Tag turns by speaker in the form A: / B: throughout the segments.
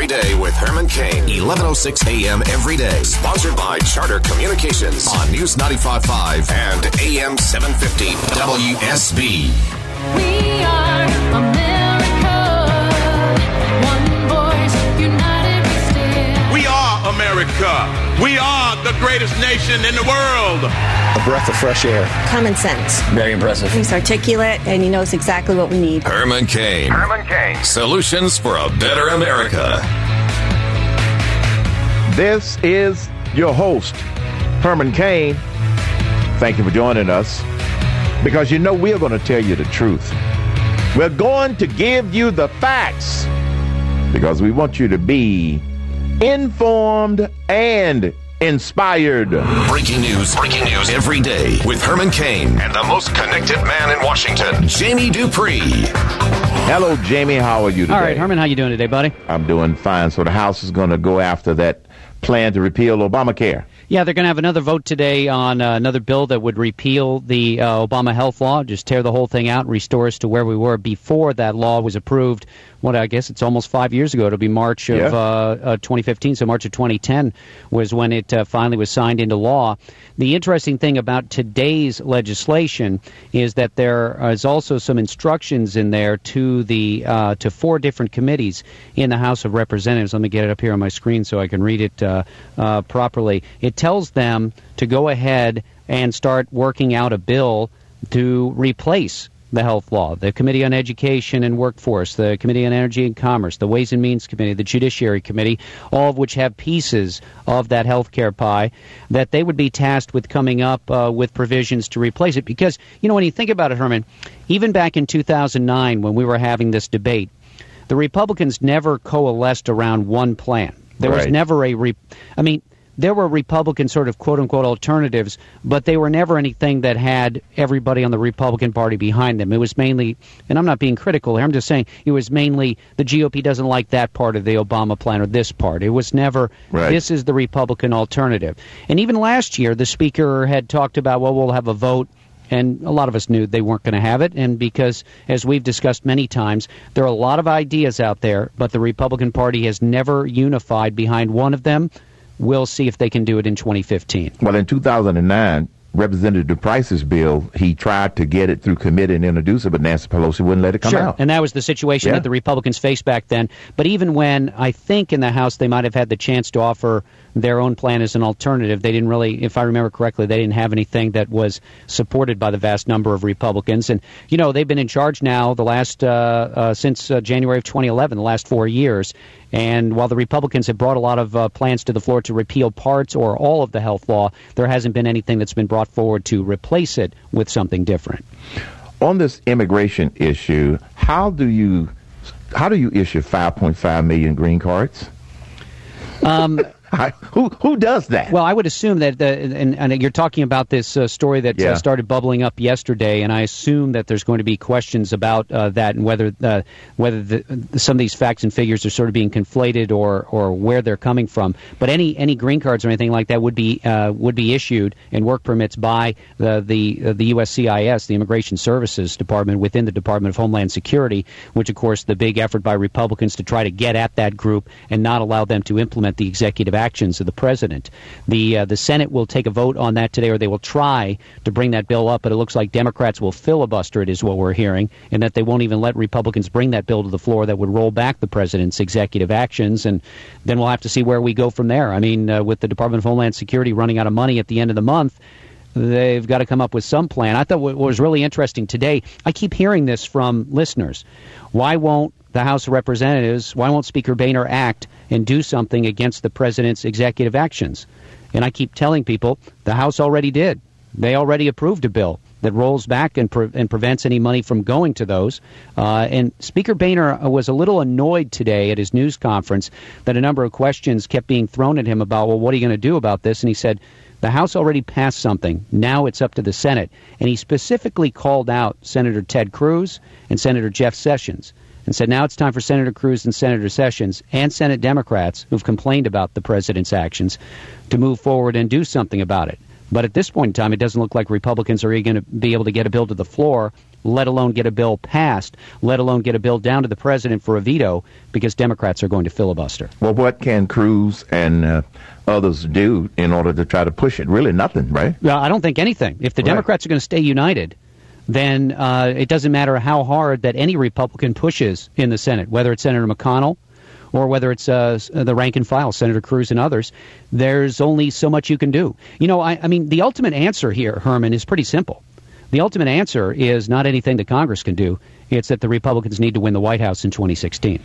A: every day with Herman Cain. 1106 a.m. every day. Sponsored by Charter Communications on News 95.5 and AM 750 WSB.
B: We are America.
C: America. We are the greatest nation in the world.
D: A breath of fresh air.
E: Common sense.
D: Very impressive.
E: He's articulate and he knows exactly what we need.
A: Herman Cain.
F: Herman Cain.
A: Solutions for a better America.
G: This is your host, Herman Cain. Thank you for joining us because you know we're going to tell you the truth. We're going to give you the facts because we want you to be informed and inspired.
A: Breaking news, breaking news every day with Herman Cain and the most connected man in Washington, Jamie Dupree.
G: Hello, Jamie. How are you today?
H: All right, Herman, how you doing today, buddy?
G: I'm doing fine. So the House is going to go after that plan to repeal Obamacare.
H: Yeah, they're going to have another vote today on uh, another bill that would repeal the uh, Obama health law, just tear the whole thing out, and restore us to where we were before that law was approved. What I guess it's almost five years ago. It'll be March of
G: Yeah.
H: uh, uh, 2015. So March of 2010 was when it uh, finally was signed into law. The interesting thing about today's legislation is that there is also some instructions in there to the uh, to four different committees in the House of Representatives. Let me get it up here on my screen so I can read it uh, uh, properly. It tells them to go ahead and start working out a bill to replace the health law, the Committee on Education and Workforce, the Committee on Energy and Commerce, the Ways and Means Committee, the Judiciary Committee, all of which have pieces of that health care pie, that they would be tasked with coming up uh, with provisions to replace it. Because, you know, when you think about it, Herman, even back in 2009 when we were having this debate, the Republicans never coalesced around one plan. There was never a, re- I mean, there were Republican sort of quote unquote alternatives, but they were never anything that had everybody on the Republican Party behind them. It was mainly, and I'm not being critical here, I'm just saying it was mainly the GOP doesn't like that part of the Obama plan or this part. It was never,
G: Right.
H: this is the Republican alternative. And even last year, the Speaker had talked about, well, we'll have a vote. And a lot of us knew they weren't going to have it. And because, as we've discussed many times, there are a lot of ideas out there, but the Republican Party has never unified behind one of them. We'll see if they can do it in 2015.
G: Well, in 2009, Representative Price's bill, he tried to get it through committee and introduce it, but Nancy Pelosi wouldn't let it come
H: sure.
G: out.
H: And that was the situation
G: Yeah.
H: that the Republicans faced back then. But even when I think in the House they might have had the chance to offer their own plan as an alternative, they didn't really, if I remember correctly, they didn't have anything that was supported by the vast number of Republicans. And, you know, they've been in charge now the last, uh, uh, since uh, January of 2011, the last four years. And while the Republicans have brought a lot of uh, plans to the floor to repeal parts or all of the health law, there hasn't been anything that's been brought forward to replace it with something different.
G: On this immigration issue, how do you how do you issue 5.5 million green cards?
H: Um,
G: I, who who does that?
H: Well, I would assume that, the, and, and you're talking about this uh, story that
G: Yeah.
H: uh, started bubbling up yesterday, and I assume that there's going to be questions about uh, that and whether uh, whether the, some of these facts and figures are sort of being conflated or, or where they're coming from. But any any green cards or anything like that would be uh, would be issued and work permits by the the uh, the USCIS, the Immigration Services Department within the Department of Homeland Security, which of course the big effort by Republicans to try to get at that group and not allow them to implement the executive actions of the president. The uh, the Senate will take a vote on that today, or they will try to bring that bill up. But it looks like Democrats will filibuster it, is what we're hearing, and that they won't even let Republicans bring that bill to the floor that would roll back the president's executive actions. And then we'll have to see where we go from there. I mean, uh, with the Department of Homeland Security running out of money at the end of the month. They've got to come up with some plan. I thought what was really interesting today, I keep hearing this from listeners. Why won't the House of Representatives, why won't Speaker Boehner act and do something against the president's executive actions? And I keep telling people the House already did. They already approved a bill that rolls back and, pre- and prevents any money from going to those. Uh, and Speaker Boehner was a little annoyed today at his news conference that a number of questions kept being thrown at him about, well, what are you going to do about this? And he said, the House already passed something. Now it's up to the Senate. And he specifically called out Senator Ted Cruz and Senator Jeff Sessions and said now it's time for Senator Cruz and Senator Sessions and Senate Democrats who've complained about the president's actions to move forward and do something about it. But at this point in time, it doesn't look like Republicans are going to be able to get a bill to the floor, let alone get a bill passed, let alone get a bill down to the president for a veto, because Democrats are going to filibuster.
G: Well, what can Cruz and uh, others do in order to try to push it? Really, nothing, right?
H: Well, I don't think anything. If the
G: Right.
H: Democrats are going to stay united, then uh, it doesn't matter how hard that any Republican pushes in the Senate, whether it's Senator McConnell or whether it's uh, the rank and file, Senator Cruz and others. There's only so much you can do. You know, I, I mean, the ultimate answer here, Herman, is pretty simple. The ultimate answer is not anything that Congress can do. It's that the Republicans need to win the White House in 2016.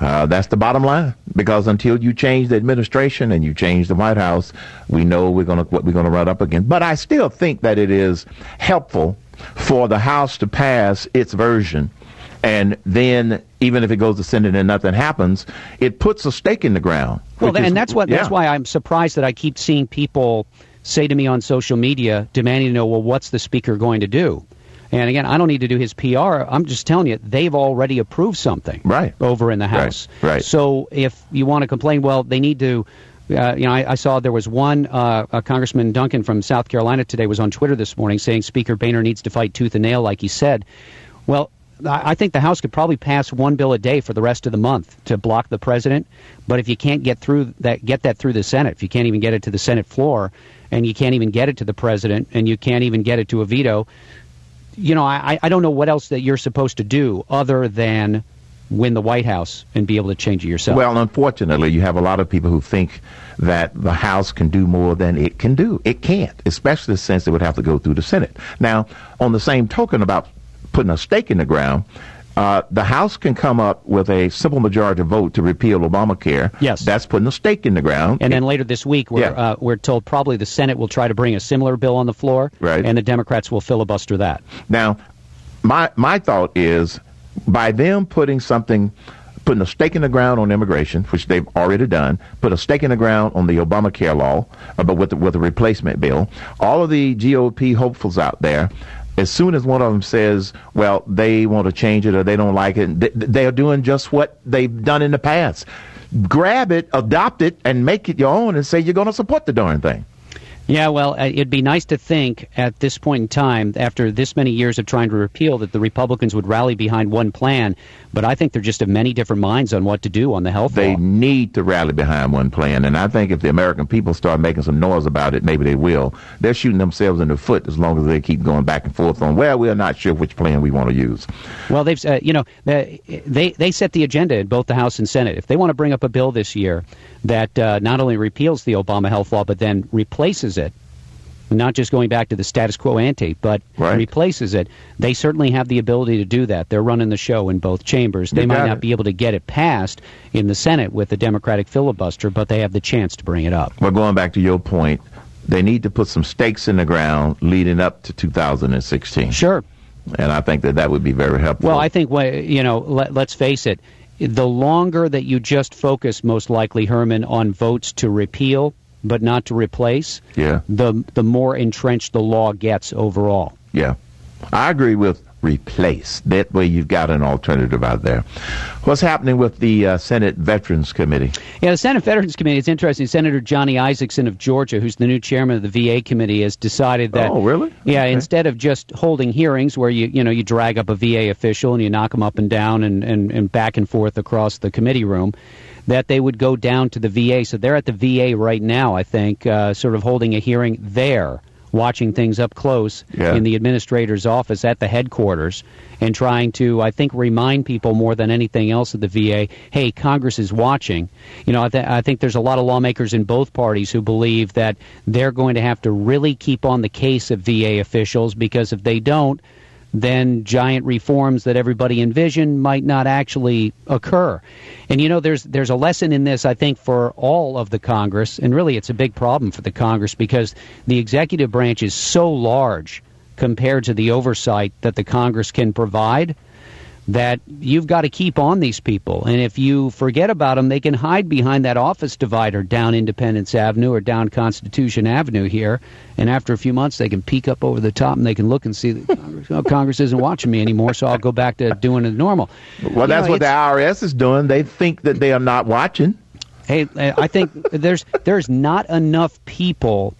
G: Uh, that's the bottom line. Because until you change the administration and you change the White House, we know we're going to what we're going to run up against. But I still think that it is helpful for the House to pass its version, and then even if it goes to Senate and nothing happens, it puts a stake in the ground.
H: Well,
G: is-
H: and that's what that's why I'm surprised that I keep seeing people say to me on social media demanding to know, well, what's the speaker going to do? And again, I don't need to do his PR. I'm just telling you, they've already approved something
G: Right.
H: over in the House.
G: right.
H: So if you want to complain, well, they need to. Uh, you know, I, I saw there was one uh, Congressman Duncan from South Carolina today was on Twitter this morning saying Speaker Boehner needs to fight tooth and nail, like he said. Well, I think the House could probably pass one bill a day for the rest of the month to block the president. But if you can't get through that, get that through the Senate. If you can't even get it to the Senate floor, and you can't even get it to the president, and you can't even get it to a veto, you know, I, I don't know what else that you're supposed to do other than win the White House and be able to change it yourself.
G: Well, unfortunately, you have a lot of people who think that the House can do more than it can do. It can't, especially since it would have to go through the Senate. Now, on the same token about putting a stake in the ground, uh, the House can come up with a simple majority vote to repeal Obamacare.
H: Yes.
G: That's putting a stake in the ground.
H: and then later this week, we're,
G: Yeah.
H: uh, we're told probably the Senate will try to bring a similar bill on the floor,
G: Right.
H: and the Democrats will filibuster that.
G: Now, my my thought is by them putting something, putting a stake in the ground on immigration, which they've already done, put a stake in the ground on the Obamacare law, uh, but with the, with a replacement bill. All of the GOP hopefuls out there. As soon as one of them says, "Well, they want to change it or they don't like it," th- they are doing just what they've done in the past. Grab it, adopt it, and make it your own, and say you're going to support the darn thing.
H: Yeah, well, uh, it'd be nice to think at this point in time, after this many years of trying to repeal, that the Republicans would rally behind one plan. But I think they're just of many different minds on what to do on the health
G: They
H: law.
G: need to rally behind one plan, and I think if the American people start making some noise about it, maybe they will. They're shooting themselves in the foot as long as they keep going back and forth on. Well, we're not sure which plan we want to use.
H: Well, they've uh, you know they, they they set the agenda in both the House and Senate. If they want to bring up a bill this year that uh, not only repeals the Obama health law but then replaces it, not just going back to the status quo ante, but
G: Right.
H: replaces it, they certainly have the ability to do that. They're running the show in both chambers. They
G: You
H: might not
G: it.
H: be able to get it passed in the Senate with the Democratic filibuster, but they have the chance to bring it up.
G: Well, going back to your point, they need to put some stakes in the ground leading up to 2016.
H: Sure.
G: And I think that that would be very helpful.
H: Well, I think you know. Let, let's face it. The longer that you just focus, most likely, Herman, on votes to repeal but not to replace,
G: Yeah.
H: the the more entrenched the law gets overall.
G: Yeah. I agree with replace. That way you've got an alternative out there. What's happening with the uh, Senate Veterans Committee?
H: Yeah, the Senate Veterans Committee. It's interesting. Senator Johnny Isakson of Georgia, who's the new chairman of the VA committee, has decided that.
G: Oh, really?
H: Yeah.
G: Okay.
H: Instead of just holding hearings where you you know you drag up a VA official and you knock them up and down and, and, and back and forth across the committee room, that they would go down to the VA. So they're at the VA right now. I think, uh, sort of holding a hearing there. Watching things up close
G: Yeah.
H: in the administrator's office at the headquarters and trying to, I think, remind people more than anything else at the VA, hey, Congress is watching. You know, I, th- I think there's a lot of lawmakers in both parties who believe that they're going to have to really keep on the case of VA officials because if they don't, then giant reforms that everybody envisioned might not actually occur. And you know, there's there's a lesson in this, I think, for all of the Congress, and really, it's a big problem for the Congress because the executive branch is so large compared to the oversight that the Congress can provide that you've got to keep on these people. And if you forget about them, they can hide behind that office divider down Independence Avenue or down Constitution Avenue here. And after a few months, they can peek up over the top and they can look and see that Congress, oh, Congress isn't watching me anymore, so I'll go back to doing it normal.
G: Well,
H: You
G: that's
H: know,
G: what the IRS is doing. They think that they are not watching.
H: Hey, I think there's there's not enough people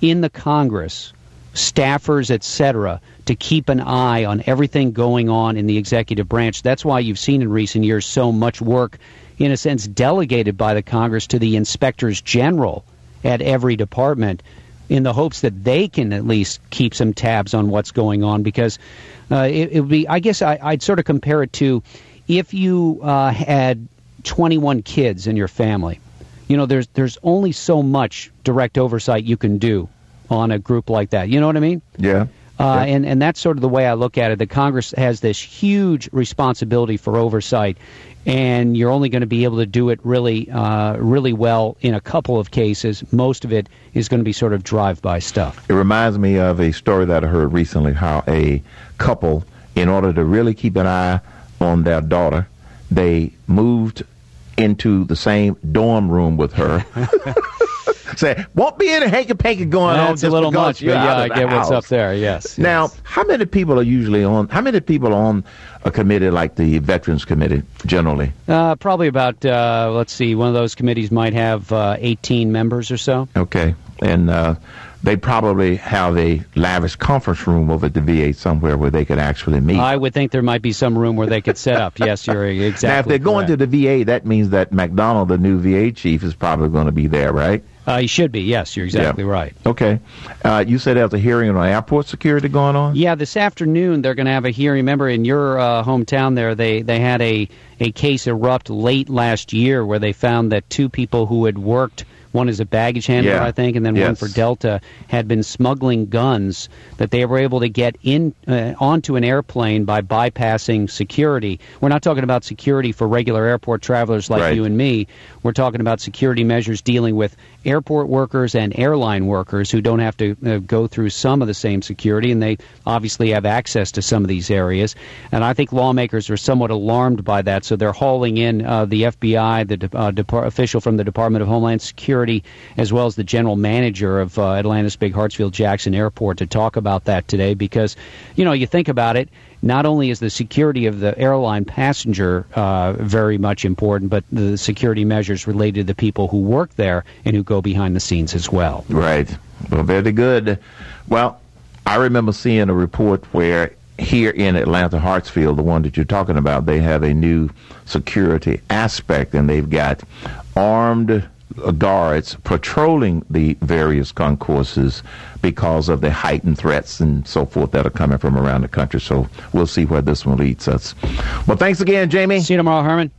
H: in the Congress, staffers, etc., to keep an eye on everything going on in the executive branch. That's why you've seen in recent years so much work, in a sense, delegated by the Congress to the inspectors general at every department in the hopes that they can at least keep some tabs on what's going on because uh, it, it would be, I guess I, I'd sort of compare it to if you uh, had 21 kids in your family. You know, there's there's only so much direct oversight you can do on a group like that. You know what I mean?
G: Yeah.
H: Uh, and, and that's sort of the way I look at it. The Congress has this huge responsibility for oversight, and you're only going to be able to do it really, uh, really well in a couple of cases. Most of it is going to be sort of drive-by stuff.
G: It reminds me of a story that I heard recently how a couple, in order to really keep an eye on their daughter, they moved into the same dorm room with her. Say, won't be any hanky panky going on.
H: That's a little much, but yeah, I get what's up there. Yes.
G: Now,
H: yes.
G: how many people are usually on? How many people are on a committee like the Veterans Committee generally?
H: Uh, probably about, uh, let's see, one of those committees might have uh, 18 members or so.
G: Okay, and uh, they probably have a lavish conference room over at the VA somewhere where they could actually meet.
H: I would think there might be some room where they could set up. Yes, you're exactly
G: now, if they're going to the VA, that means that McDonald, the new VA chief, is probably going to be there, right?
H: Uh, you should be. Yes, you're exactly
G: Yeah.
H: right.
G: Okay. Uh, you said there's a hearing on airport security going on?
H: Yeah, this afternoon they're going to have a hearing. Remember, in your uh, hometown there, they they had a a case erupt late last year where they found that two people who had worked. One is a baggage handler,
G: Yeah.
H: I think, and then one for Delta had been smuggling guns that they were able to get in uh, onto an airplane by bypassing security. We're not talking about security for regular airport travelers like
G: Right.
H: you and me. We're talking about security measures dealing with airport workers and airline workers who don't have to uh, go through some of the same security, and they obviously have access to some of these areas. And I think lawmakers are somewhat alarmed by that, so they're hauling in uh, the FBI, the de- uh, depart- official from the Department of Homeland Security, as well as the general manager of uh, Atlanta's big Hartsfield Jackson Airport to talk about that today. Because, you know, you think about it, not only is the security of the airline passenger uh, very much important, but the security measures related to the people who work there and who go behind the scenes as well.
G: Right. Well, very good. Well, I remember seeing a report where here in Atlanta, Hartsfield, the one that you're talking about, they have a new security aspect, and they've got armed guards patrolling the various concourses because of the heightened threats and so forth that are coming from around the country. So we'll see where this one leads us. Well, thanks again, Jamie.
H: See you tomorrow, Herman.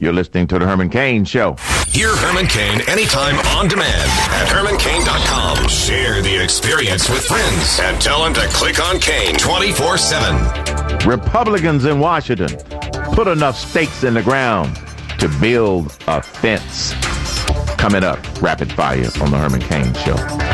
G: You're listening to the Herman Cain Show.
A: Hear Herman Cain anytime on demand at HermanCain.com. Share the experience with friends and tell them to click on Cain 24 7.
G: Republicans in Washington put enough stakes in the ground to build a fence. Coming up, rapid fire on the Herman Cain Show.